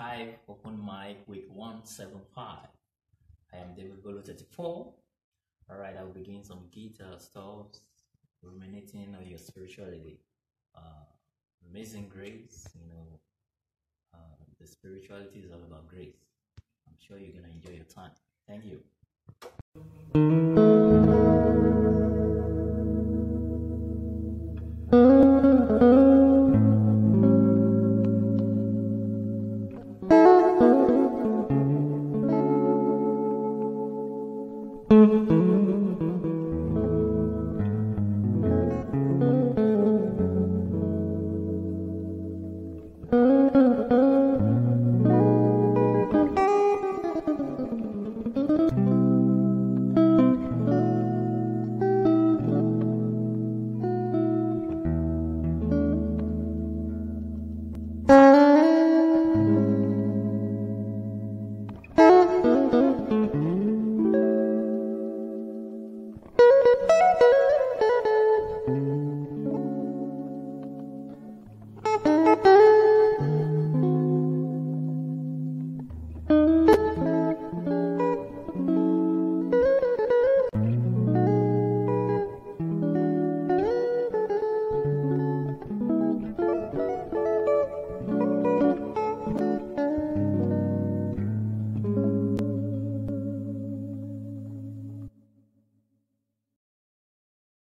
Hive Open Mic Week 175. I am David Bolu 34. Alright, I'll begin some guitar stuff, ruminating on your spirituality. Uh, amazing grace, you know, uh, the spirituality is all about grace. I'm sure you're gonna enjoy your time. Thank you. 嗯。